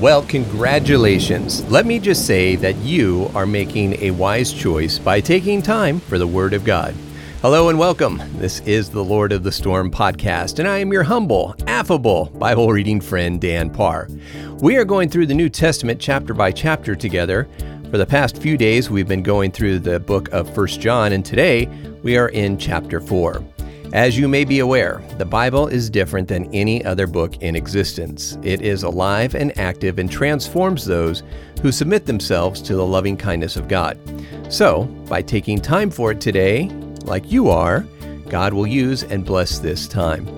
Well, congratulations. Let me just say that you are making a wise choice by taking time for the Word of God. Hello and welcome. This is the Lord of the Storm podcast, and I am your humble, affable Bible reading friend, Dan Parr. We are going through the New Testament chapter by chapter together. For the past few days, we've been going through the book of First John, and today we are in chapter 4. As you may be aware, the Bible is different than any other book in existence. It is alive and active and transforms those who submit themselves to the loving kindness of God. So, by taking time for it today, like you are, God will use and bless this time.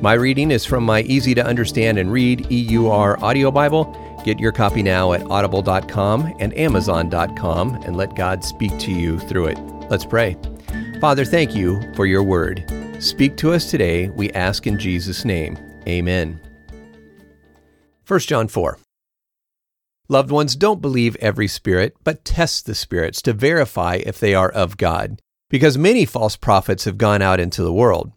My reading is from my easy to understand and read EUR audio Bible. Get your copy now at audible.com and amazon.com and let God speak to you through it. Let's pray. Father, thank you for your word. Speak to us today, we ask in Jesus' name. Amen. 1 John 4. Loved ones, don't believe every spirit, but test the spirits to verify if they are of God, because many false prophets have gone out into the world.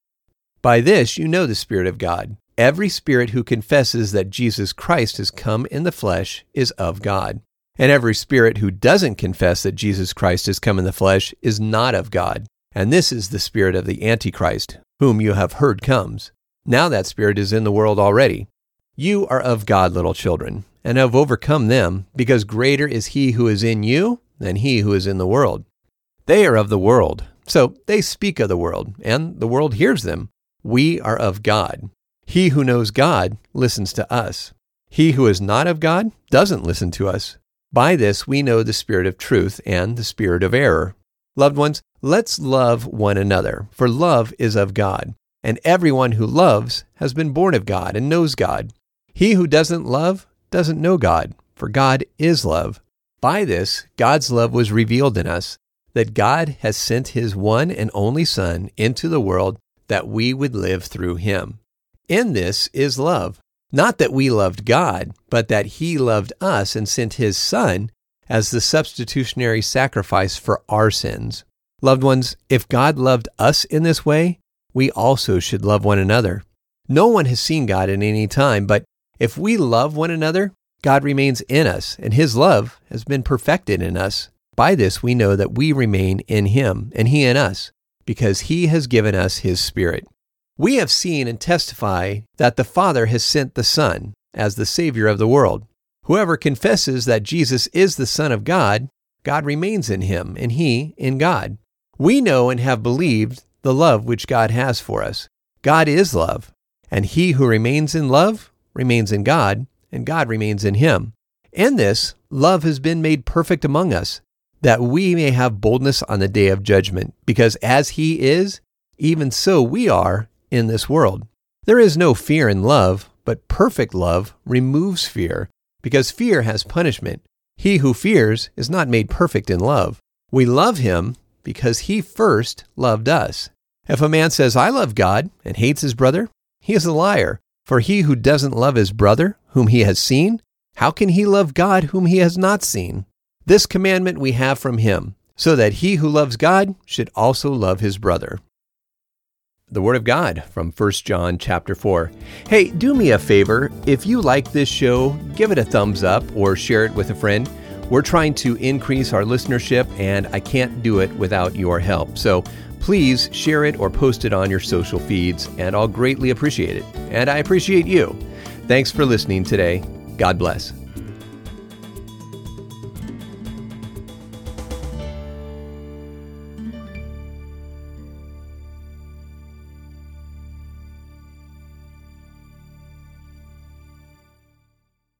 By this you know the Spirit of God. Every spirit who confesses that Jesus Christ has come in the flesh is of God. And every spirit who doesn't confess that Jesus Christ has come in the flesh is not of God. And this is the spirit of the Antichrist, whom you have heard comes. Now that spirit is in the world already. You are of God, little children, and have overcome them, because greater is he who is in you than he who is in the world. They are of the world, so they speak of the world, and the world hears them. We are of God. He who knows God listens to us. He who is not of God doesn't listen to us. By this we know the spirit of truth and the spirit of error. Loved ones, let's love one another, for love is of God, and everyone who loves has been born of God and knows God. He who doesn't love doesn't know God, for God is love. By this, God's love was revealed in us, that God has sent his one and only Son into the world that we would live through him. In this is love. Not that we loved God, but that he loved us and sent his Son as the substitutionary sacrifice for our sins. Loved ones, if God loved us in this way, we also should love one another. No one has seen God in any time, but if we love one another, God remains in us, and his love has been perfected in us. By this we know that we remain in him, and he in us, because he has given us his Spirit. We have seen and testify that the Father has sent the Son as the Savior of the world. Whoever confesses that Jesus is the Son of God, God remains in him, and he in God. We know and have believed the love which God has for us. God is love, and he who remains in love remains in God, and God remains in him. In this, love has been made perfect among us, that we may have boldness on the day of judgment, because as he is, even so we are in this world. There is no fear in love, but perfect love removes fear because fear has punishment. He who fears is not made perfect in love. We love him because he first loved us. If a man says, I love God, and hates his brother, he is a liar. For he who doesn't love his brother, whom he has seen, how can he love God whom he has not seen? This commandment we have from him, so that he who loves God should also love his brother the word of God from 1 John chapter 4. Hey, do me a favor. If you like this show, give it a thumbs up or share it with a friend. We're trying to increase our listenership, and I can't do it without your help. So please share it or post it on your social feeds, and I'll greatly appreciate it. And I appreciate you. Thanks for listening today. God bless.